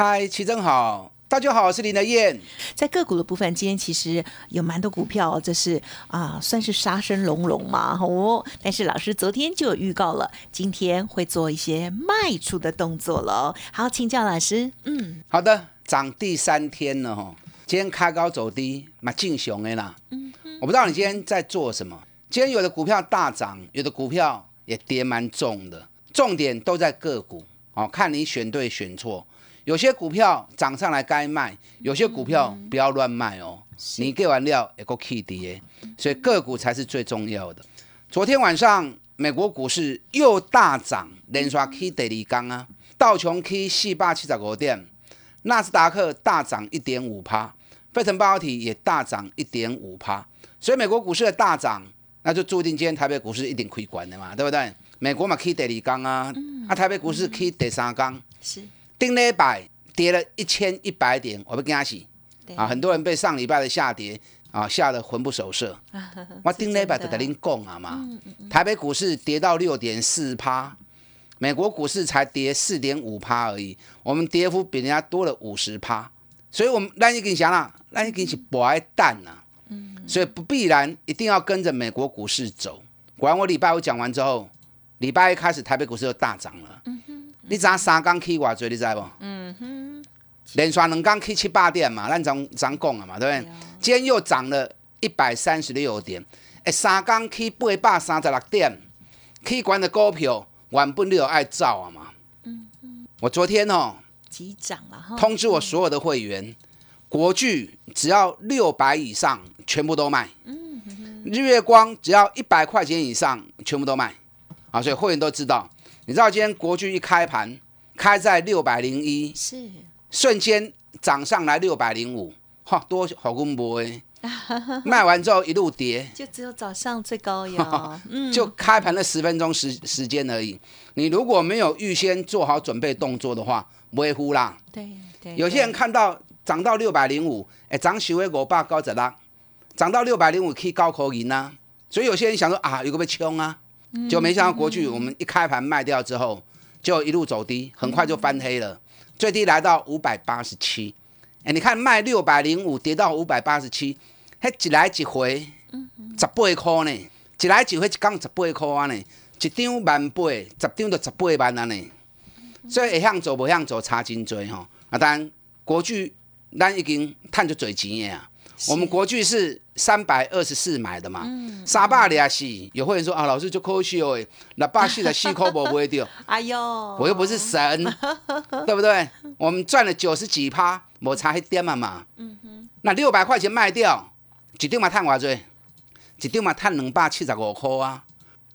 嗨，齐正好，大家好，我是林德燕。在个股的部分，今天其实有蛮多股票，这是啊，算是杀声隆隆嘛，哦。但是老师昨天就有预告了，今天会做一些卖出的动作了。好，请教老师。嗯，好的，涨第三天了哈，今天开高走低，蛮劲雄的啦。嗯，我不知道你今天在做什么。今天有的股票大涨，有的股票也跌蛮重的，重点都在个股哦，看你选对选错。有些股票涨上来该卖，有些股票不要乱卖哦。你给完料也够 K 跌，所以个股才是最重要的。昨天晚上美国股市又大涨，连刷 K 第二缸啊，道琼 K 四百七十五点，纳斯达克大涨一点五趴，费城半导体也大涨一点五趴，所以美国股市的大涨。那就注定今天台北股市一定亏关的嘛，对不对？美国嘛，K 第二缸啊，啊，台北股市 K 第三缸，是顶礼拜跌了一千一百点，我不跟他洗啊，很多人被上礼拜的下跌啊吓得魂不守舍。我顶礼拜就跟您讲啊嘛，台北股市跌到六点四趴，美国股市才跌四点五趴而已，我们跌幅比人家多了五十趴，所以我们那你跟你讲啦，那你跟你博爱蛋呐。所以不必然一定要跟着美国股市走。果然，我礼拜五讲完之后，礼拜一开始台北股市就大涨了。嗯哼，你涨三刚 K 瓦最，你知不？嗯哼，连刷两刚 K 七八点嘛，咱涨涨讲了嘛，对不对？今天又涨了一百三十六点，哎，三刚 K 八百三十六点，K 管的股票原本你有爱造啊嘛。嗯嗯，我昨天哦，急涨了哈，通知我所有的会员。国巨只要六百以上，全部都卖。嗯，日月光只要一百块钱以上，全部都卖。啊，所以会员都知道。你知道今天国巨一开盘开在六百零一，是瞬间涨上来六百零五，哈，多好公博哎！卖完之后一路跌，就只有早上最高有，就开盘了十分钟时时间而已。你如果没有预先做好准备动作的话，不会呼啦。对对，有些人看到。涨到六百零五，哎，涨起为我爸高十六，涨到六百零五可以高口赢呐。所以有些人想说啊，有个被冲啊，就没想到国巨我们一开盘卖掉之后，就一路走低，很快就翻黑了，最低来到五百八十七。哎，你看卖六百零五跌到五百八十七，嘿，一来一回，十八块呢，一来一回一讲十八块啊呢，一张万八，十张就十八万啊呢。所以会向走不向走差真多吼。啊，当然国巨。咱已经赚就嘴钱啊！我们国巨是三百二十四买的嘛，三百二十四。有会员说啊，老师就可惜哦，那八四的四块不会掉。哎呦，我又不是神，对不对？我们赚了九十几趴，我差一点嘛嘛。嗯哼，那六百块钱卖掉，一张嘛赚偌多？一张嘛赚两百七十五块啊，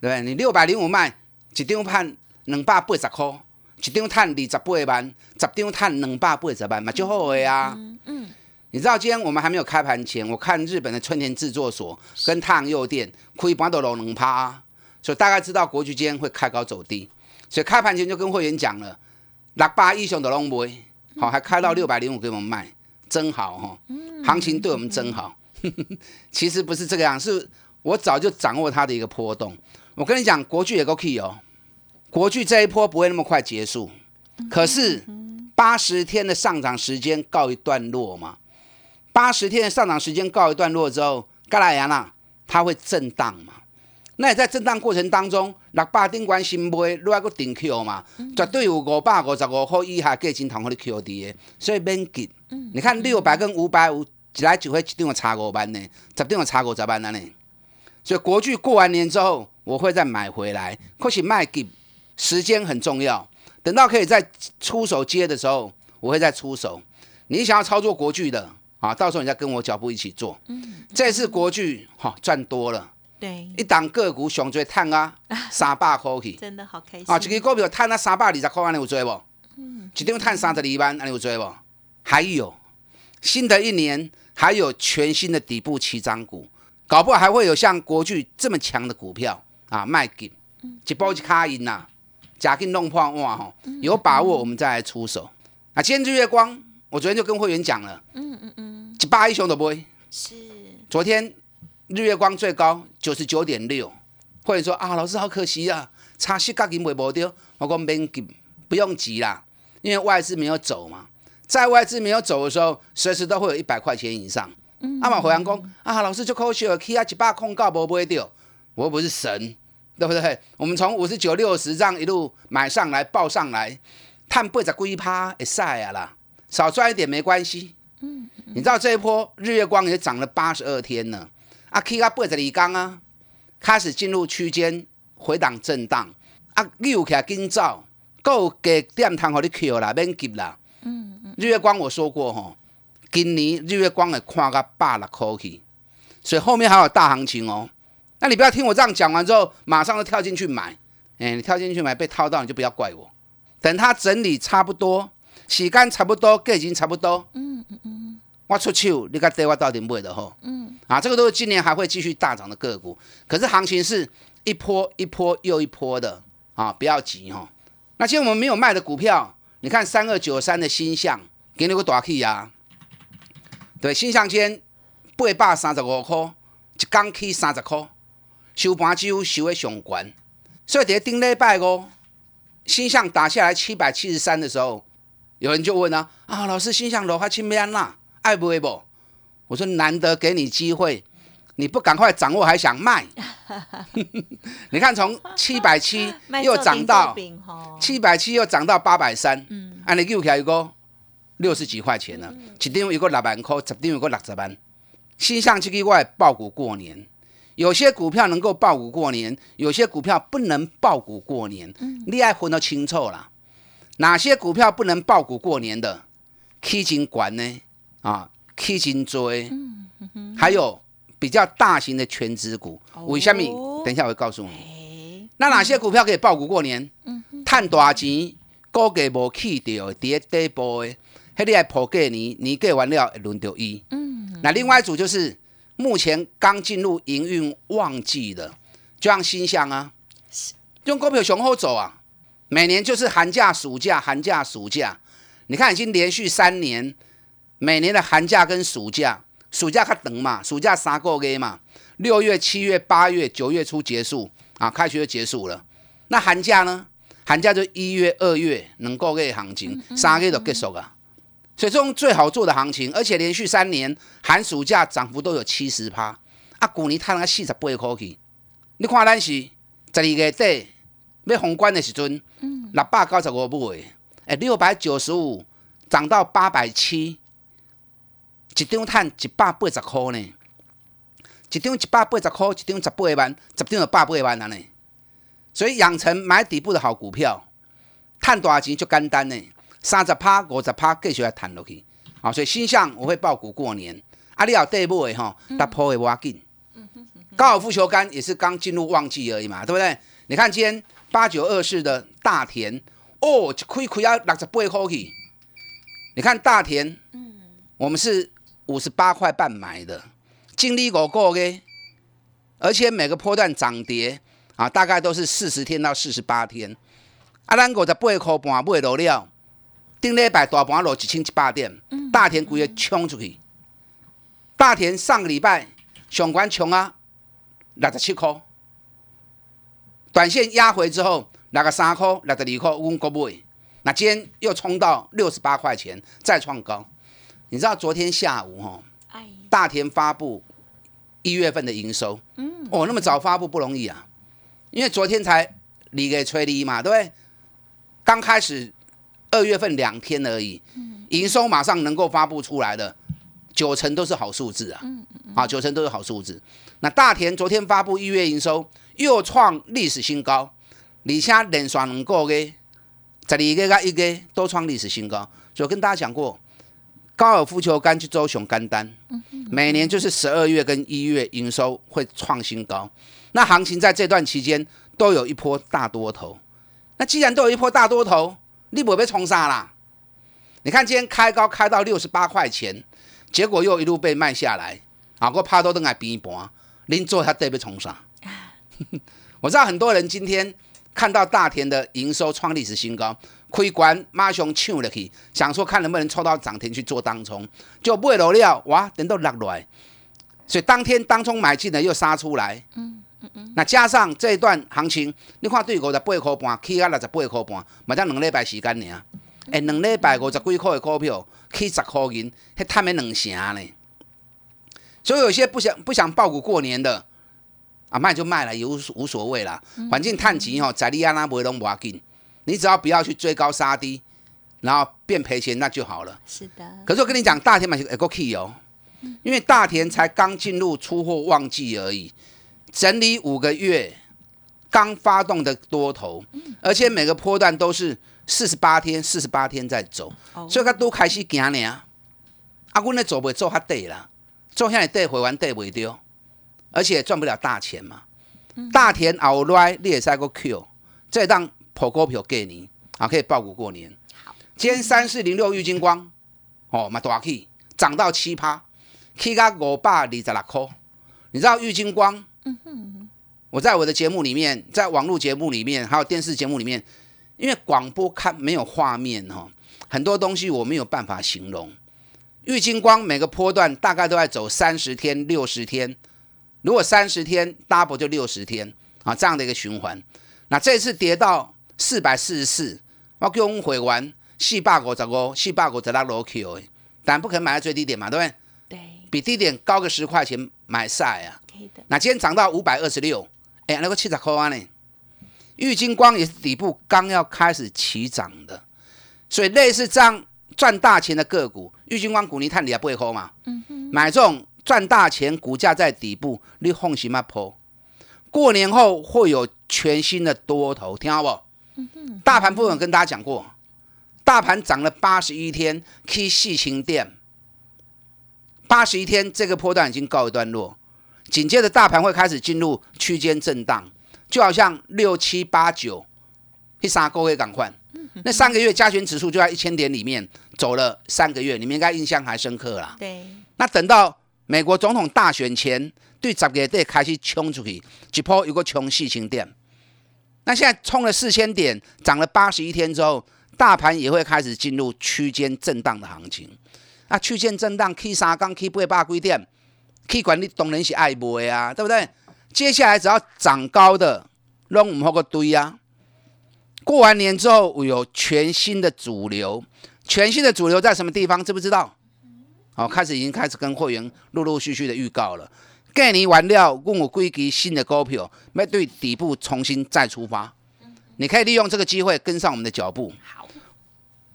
对不对？你六百零五卖，一张赚两百八十块。一张赚二十八万，十张赚两百八十万嘛，就好个啊。嗯，你知道今天我们还没有开盘前，我看日本的春田制作所跟太阳诱电亏盘都落两趴，所以大概知道国巨今天会开高走低，所以开盘前就跟会员讲了，六八一上的龙卖，好还开到六百零五给我们卖，真好哈。行情对我们真好。其实不是这个样，是我早就掌握它的一个波动。我跟你讲，国巨也够 key 哦。国巨这一波不会那么快结束，可是八十天的上涨时间告一段落嘛？八十天的上涨时间告一段落之后，盖拉亚娜它会震荡嘛？那也在震荡过程当中，六百顶关新买，另外个顶 Q 嘛，绝对有五百五十五块以下价钱同我的 Q D 的，所以免急。你看六百跟五百五，一来就会一定有差五万呢，十定有差五十万呢。所以国巨过完年之后，我会再买回来，可是卖给。时间很重要，等到可以再出手接的时候，我会再出手。你想要操作国巨的啊，到时候你再跟我脚步一起做。嗯，这次国巨哈赚多了，对，一档个股熊追探啊，三百块去，真的好开心啊！这个股票探啊三百二十块，你有追不？一张碳三十二万，那你有追不？还有新的一年还有全新的底部起涨股，搞不好还会有像国巨这么强的股票啊，卖给一波一卡银呐，假给弄破哇吼，有把握我们再来出手。啊，今天日月光，我昨天就跟会员讲了，嗯嗯嗯，一八一熊都不会。是。昨天日月光最高九十九点六，或者说啊，老师好可惜啊，差四角银买不掉。我讲别急，不用急啦，因为外资没有走嘛。在外资没有走的时候，随时都会有一百块钱以上。阿嘛，回阳讲啊，老师就可惜了，起啊一百空告不买掉，我又不是神，对不对？我们从五十九、六十这样一路买上来，报上来，探八十几趴也晒啊啦，少赚一点没关系。嗯，你知道这一波日月光也涨了八十二天了，啊，，K 啊八十二缸啊，开始进入区间回档震荡，啊，溜起来紧走，够给点通互你 Q 啦，免急啦。嗯嗯，日月光我说过吼，今年日月光会看个百六块去，所以后面还有大行情哦。那你不要听我这样讲完之后，马上就跳进去买。哎，你跳进去买被套到，你就不要怪我。等它整理差不多，洗干差不多，已经差不多。嗯嗯嗯。我出手，你看对我到底买的吼。嗯。啊，这个都是今年还会继续大涨的个股。可是行情是一波一波又一波的啊，不要急哈。那今天我们没有卖的股票。你看三二九三的星象，给你个大 K 呀，对，星象间八百三十五块，一刚 K 三十块，收盘几乎收的上悬，所以在顶礼拜五，星象打下来七百七十三的时候，有人就问啊，啊，老师星象落花七咩啦，爱不爱不？我说难得给你机会。你不赶快掌握，还想卖？你看，从七百七又涨到七百七，又涨到八百三。嗯，按你又起来一个六十几块钱了，一张一个六万块，十张一个六十万。新向这个外爆股过年，有些股票能够爆股过年，有些股票不能爆股过年。嗯，你爱分得清楚啦。哪些股票不能爆股过年的？基金管呢？啊，基金追。嗯，还有。比较大型的全职股，为什么？等一下我会告诉你。那哪些股票可以爆股过年？赚大钱，股价无去掉，跌底部的，迄你来破过年，年过完了轮到伊。嗯。那另外一组就是目前刚进入营运旺季的，就像新乡啊，用股票雄厚走啊，每年就是寒假、暑假、寒假、暑假，你看已经连续三年，每年的寒假跟暑假。暑假较长嘛，暑假三个月嘛，六月、七月、八月、九月初结束啊，开学就结束了。那寒假呢？寒假就一月、二月能够给行情，三个月就结束啊。所以这种最好做的行情，而且连续三年寒暑假涨幅都有七十趴。啊，去年赚了四十八块去。你看咱是十二月底要宏观的时阵，六百九十五买，哎，六百九十五涨到八百七。一张赚一百八十块呢，一张一百八十块，一张十八万，十张就百八万了呢。所以养成买底部的好股票，赚多少钱就简单呢？三十趴、五十趴继续来赚落去。啊，所以新向我会爆股过年。啊，你要底部的吼，打破的挖紧。高尔夫球杆也是刚进入旺季而已嘛，对不对？你看今天八九二四的大田，哦，一开开要六十八块去。你看大田，嗯，我们是。五十八块半买的，经历过过嘅，而且每个波段涨跌啊，大概都是四十天到四十八天。啊，咱五十八块半买落了，顶礼拜大盘落一千一百点，大田股也冲出去。大田上个礼拜上关冲啊，六十七块，短线压回之后，六个三块、六十二块，我国买。那今天又冲到六十八块钱，再创高。你知道昨天下午哈，大田发布一月份的营收，嗯，哦，那么早发布不容易啊，因为昨天才离给吹离嘛，对不对？刚开始二月份两天而已，营收马上能够发布出来的，九成都是好数字啊，嗯嗯，啊，九成都是好数字。那大田昨天发布一月营收又创历史新高，而且连续两个月，十二个加一个都创历史新高。就跟大家讲过。高尔夫球杆去周雄干单，每年就是十二月跟一月营收会创新高。那行情在这段期间都有一波大多头。那既然都有一波大多头，你不要冲杀啦？你看今天开高开到六十八块钱，结果又一路被卖下来，啊，我怕都等来边盘，您做它对不冲杀？我知道很多人今天看到大田的营收创历史新高，亏关马上抢了去，想说看能不能抽到涨停去做当冲，就不会留料哇，等到落来，所以当天当冲买进的又杀出来。嗯嗯嗯。那加上这一段行情，你看对五十八块半，起啊六十八块半，嘛才两礼拜时间呢。哎，两礼拜五十几块的股票起十块银，还赚了两成呢。所以有些不想不想爆股过年的。啊，卖就卖了，也无无所谓啦。反正趁钱吼，在你安那买拢无要紧，你只要不要去追高杀低，然后变赔钱那就好了。是的。可是我跟你讲，大田买是 key 哦，因为大田才刚进入出货旺季而已，整理五个月，刚发动的多头，而且每个波段都是四十八天，四十八天在走，所以它都开始行呢。啊，阮咧做袂做较短啦，做下来短回完短袂掉。而且赚不了大钱嘛，大田熬来你也使个 Q，这档破股票给你啊，可以爆股过年。好，今天三四零六玉金光，哦，嘛大起，涨到七趴，起到五百二十六块。你知道玉金光？嗯哼，我在我的节目里面，在网络节目里面，还有电视节目里面，因为广播看没有画面哦，很多东西我没有办法形容。玉金光每个波段大概都在走三十天、六十天。如果三十天 double 就六十天啊，这样的一个循环。那这次跌到四百四十四，我叫我们回完四百五十五，四百五十六落 Q 哎，但不可能买在最低点嘛，对不对？对，比低点高个十块钱买晒啊。可以的。那今天涨到五百二十六，哎，那个七十块啊呢？玉金光也是底部刚要开始起涨的，所以类似这样赚大钱的个股，玉金光股你看你也不会抠嘛？嗯哼，买这种。赚大钱，股价在底部，你放心嘛抛。过年后会有全新的多头，听好不？大盘部分跟大家讲过，大盘涨了八十一天，K 细清店，八十一天这个波段已经告一段落，紧接着大盘会开始进入区间震荡，就好像六七八九，第三个月赶快，那三个月加权指数就在一千点里面走了三个月，你们应该印象还深刻啦。对，那等到。美国总统大选前，对十月底开始冲出去，一波有个冲四千点。那现在冲了四千点，涨了八十一天之后，大盘也会开始进入区间震荡的行情。啊，区间震荡，K 三刚 K 八八规点，K 管你当然是爱买啊，对不对？接下来只要涨高的，拢唔好个堆啊。过完年之后，有全新的主流，全新的主流在什么地方？知不知道？好，开始已经开始跟会员陆陆续续的预告了。概念完了，问我归集新的股票，要对底部重新再出发。你可以利用这个机会跟上我们的脚步。好，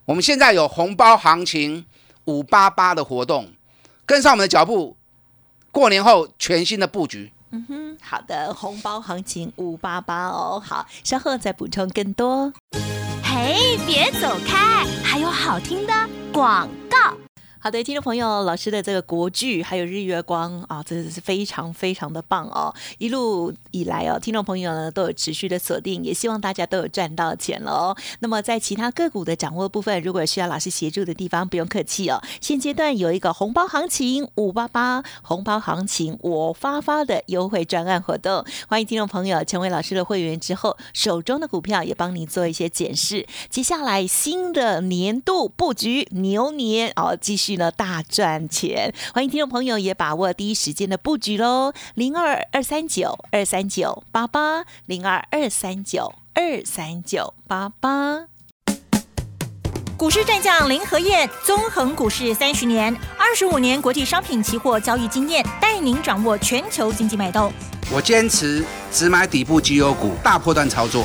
我们现在有红包行情五八八的活动，跟上我们的脚步，过年后全新的布局。嗯哼，好的，红包行情五八八哦。好，稍后再补充更多。嘿，别走开，还有好听的广告。好的，听众朋友，老师的这个国剧还有日月光啊，真的是非常非常的棒哦！一路以来哦，听众朋友呢都有持续的锁定，也希望大家都有赚到钱了哦。那么在其他个股的掌握部分，如果需要老师协助的地方，不用客气哦。现阶段有一个红包行情五八八红包行情我发发的优惠专案活动，欢迎听众朋友成为老师的会员之后，手中的股票也帮你做一些检视。接下来新的年度布局牛年哦，继续。呢大赚钱，欢迎听众朋友也把握第一时间的布局喽，零二二三九二三九八八，零二二三九二三九八八。股市战将林和燕，纵横股市三十年，二十五年国际商品期货交易经验，带您掌握全球经济脉动。我坚持只买底部绩优股，大波段操作。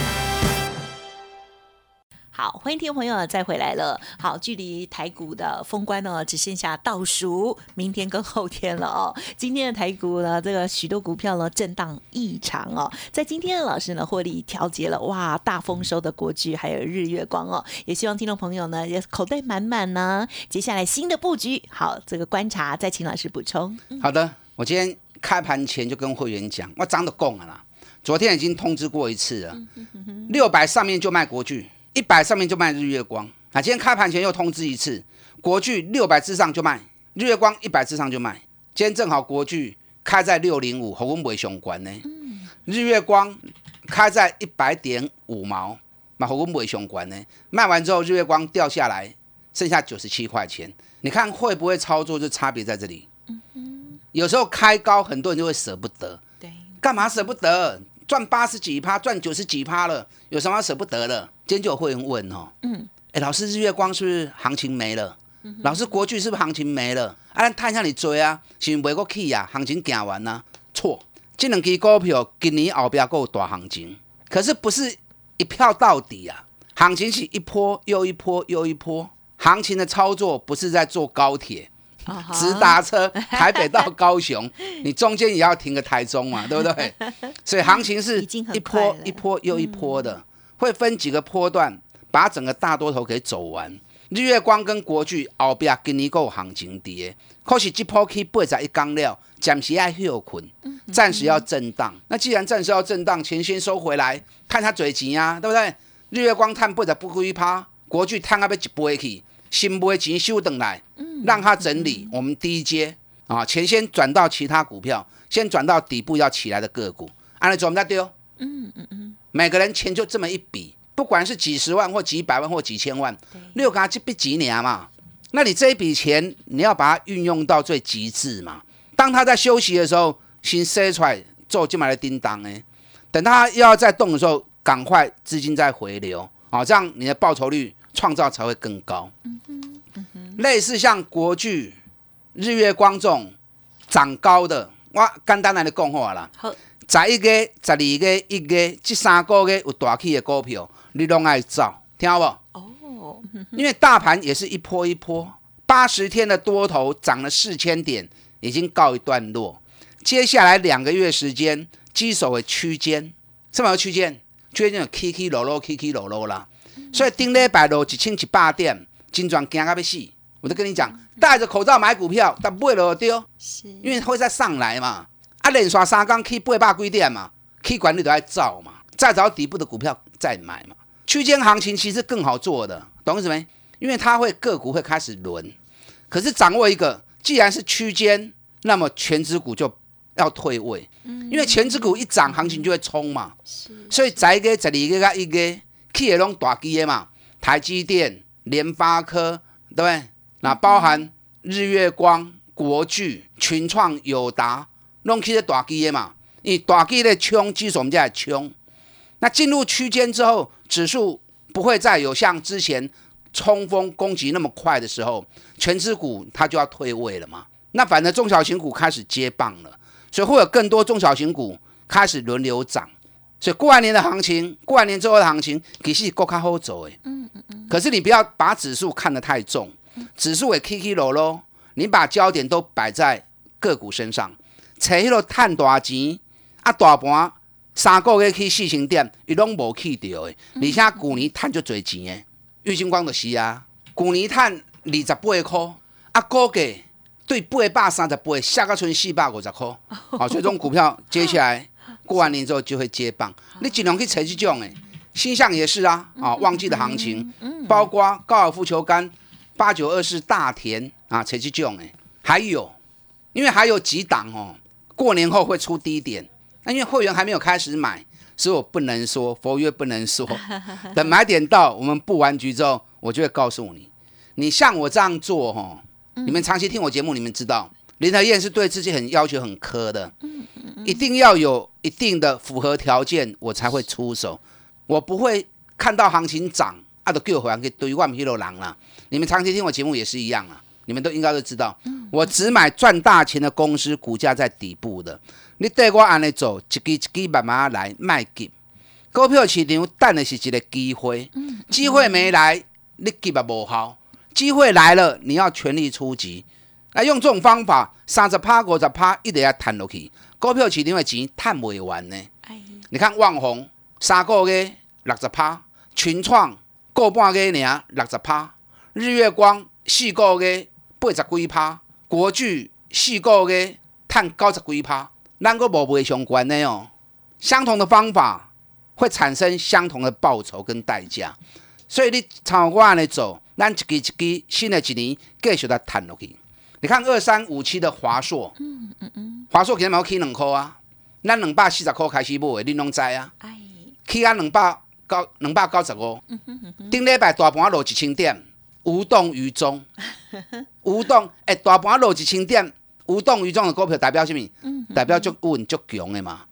好，欢迎听众朋友再回来了。好，距离台股的封关呢，只剩下倒数明天跟后天了哦。今天的台股呢，这个许多股票呢震荡异常哦。在今天的老师呢获利调节了，哇，大丰收的国巨还有日月光哦。也希望听众朋友呢也口袋满满呢。接下来新的布局，好，这个观察再请老师补充。好的，我今天开盘前就跟会员讲，我涨得够了啦。昨天已经通知过一次了，六百上面就卖国巨，一百上面就卖日月光。啊，今天开盘前又通知一次，国巨六百之上就卖，日月光一百之上就卖。今天正好国巨开在六零五，和我们不相关呢。日月光开在一百点五毛，嘛和我们不相关呢。卖完之后，日月光掉下来，剩下九十七块钱。你看会不会操作？就差别在这里。有时候开高，很多人就会舍不得。对，干嘛舍不得？赚八十几趴，赚九十几趴了，有什么舍不得的？今天就有会员问哦，嗯，哎，老师日月光是不是行情没了？老师国巨是不是行情没了？啊，咱探下你追啊，是不是过去啊？行情行完呢？错，这两支股票今年后边够大行情，可是不是一票到底啊？行情是一波又一波又一波，行情的操作不是在坐高铁。直达车 台北到高雄，你中间也要停个台中嘛，对不对？所以行情是一波一波又一波的，会分几个波段，把整个大多头给走完。日月光跟国巨后边今年够行情跌，可是这波去八十一刚了，暂时要休困，暂时要震荡。那既然暂时要震荡，钱先收回来，看他嘴急啊，对不对？日月光探八十不归趴，国巨探啊要一杯去。新波钱收回来，让它整理。我们第一阶啊，钱先转到其他股票，先转到底部要起来的个股。按照我们再丢，嗯嗯嗯，每个人钱就这么一笔，不管是几十万或几百万或几千万，六卡就不几年嘛。那你这一笔钱，你要把它运用到最极致嘛。当他在休息的时候，先塞出来做就买的叮当哎。等他又要再动的时候，赶快资金再回流啊，这样你的报酬率。创造才会更高。类似像国巨、日月光这种涨高的，我简单来的讲好啦。好，十一个、十二个、一个，这三个月有大起的股票，你拢爱走，听好不？哦，因为大盘也是一波一波，八十天的多头涨了四千点，已经告一段落。接下来两个月时间，基手的区间，什么区间？区间有起起落落，起起落落啦。所以顶礼拜六一千一百点，金砖惊到要死。我都跟你讲，戴着口罩买股票，但不会落丢，是，因为会再上来嘛。啊，连刷三缸去八百几点嘛，去管理都在造嘛，再找底部的股票再买嘛。区间行情其实更好做的，懂意思没？因为它会个股会开始轮，可是掌握一个，既然是区间，那么全指股就要退位，嗯，因为全指股一涨，行情就会冲嘛，是，所以再一个、十二个、加一个。去的拢大基的嘛，台积电、联发科，对不对？那包含日月光、国巨、群创、友达，弄起的大基的嘛。你大基的冲，基础我们叫冲。那进入区间之后，指数不会再有像之前冲锋攻击那么快的时候，全指股它就要退位了嘛。那反正中小型股开始接棒了，所以会有更多中小型股开始轮流涨。所以过完年的行情，过完年之后的行情，其实够看好走诶。嗯嗯嗯。可是你不要把指数看得太重，指数也 K K 落落。你把焦点都摆在个股身上，找迄个赚大钱啊，大盘三个月去四千点，伊拢无去掉诶。而且去年赚就侪钱诶，玉金光就是啊，去年赚二十八块，啊，估计对八百三十八，下个剩四百五十块。好，所以这种股票接下来。过完年之后就会接棒，你尽量去采这种诶，星象也是啊，啊，旺季的行情，包括高尔夫球杆八九二是大田啊，才去种哎，还有，因为还有几档哦，过年后会出低点，那因为会员还没有开始买，所以我不能说佛曰不能说，等买点到，我们布完局之后，我就会告诉你，你像我这样做哦，你们长期听我节目，你们知道。林德燕是对自己很要求很苛的，一定要有一定的符合条件，我才会出手。我不会看到行情涨，啊，都给我回来给堆万匹罗狼啦。你们长期听我节目也是一样啊，你们都应该都知道，我只买赚大钱的公司，股价在底部的。你带我安尼做，一支一支慢慢来，卖给股票市场等的是一个机会，机会没来，你急也无效；机会来了，你要全力出击。那用这种方法，三十趴、五十趴，一定要赚落去。股票市场的钱赚不完呢。你看万红三个月六十趴，群创个半月尔六十趴，日月光四个月八十几趴，国巨四个月赚九十几趴，咱个无卖相关的哦。相同的方法会产生相同的报酬跟代价，所以你朝我安尼做，咱一支一支新的一年继续来赚落去。你看二三五七的华硕，嗯嗯嗯，华硕今日毛起两块啊。咱两百四十块开始买的，你拢知啊？起啊两百九两百九十五，顶礼拜大盘落一千点，无动于衷。无动，哎，大盘落一千点，无动于衷的股票代表什么？代表就稳就强的嘛。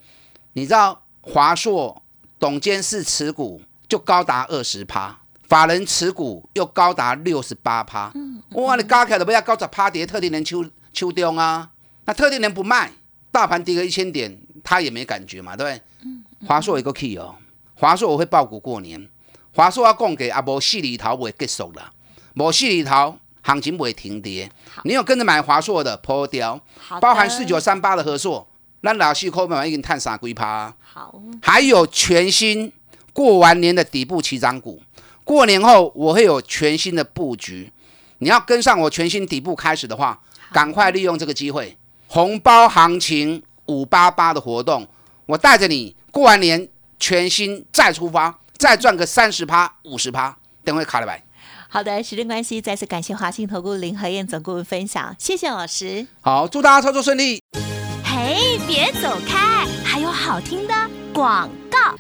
你知道华硕董监事持股就高达二十趴，法人持股又高达六十八趴。哇，你加起来都不要高十趴跌，特定人秋秋中啊，那特定人不卖，大盘跌个一千点。他也没感觉嘛，对不对？华硕一个 key 哦，华硕我会爆股过年，华硕要供给啊，无四里头会结束了，无四里头行情不会停跌。你有跟着买华硕的破掉，包含四九三八的合作，那老四科买已经探傻龟趴。好，还有全新过完年的底部起涨股，过年后我会有全新的布局，你要跟上我全新底部开始的话，赶快利用这个机会，红包行情。五八八的活动，我带着你过完年，全新再出发，再赚个三十趴、五十趴，等会卡了白。好的，时间关系，再次感谢华信投顾林和燕总顾问分享，谢谢老师。好，祝大家操作顺利。嘿，别走开，还有好听的广。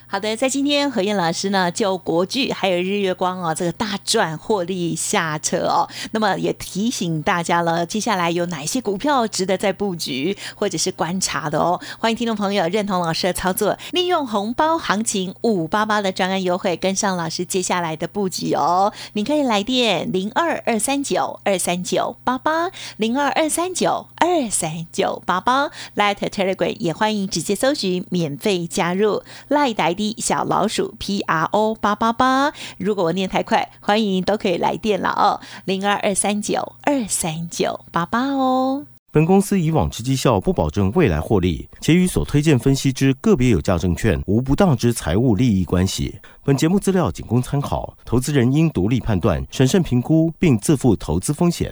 好的，在今天何燕老师呢，就国剧还有日月光哦，这个大赚获利下车哦。那么也提醒大家了，接下来有哪些股票值得在布局或者是观察的哦？欢迎听众朋友认同老师的操作，利用红包行情五八八的专案优惠，跟上老师接下来的布局哦。您可以来电零二二三九二三九八八零二二三九二三九八八，Light Telegram 也欢迎直接搜寻免费加入 Light。赖呆的小老鼠 P R O 八八八，如果我念太快，欢迎都可以来电了哦，零二二三九二三九八八哦。本公司以往之绩效不保证未来获利，且与所推荐分析之个别有价证券无不当之财务利益关系。本节目资料仅供参考，投资人应独立判断、审慎评估，并自负投资风险。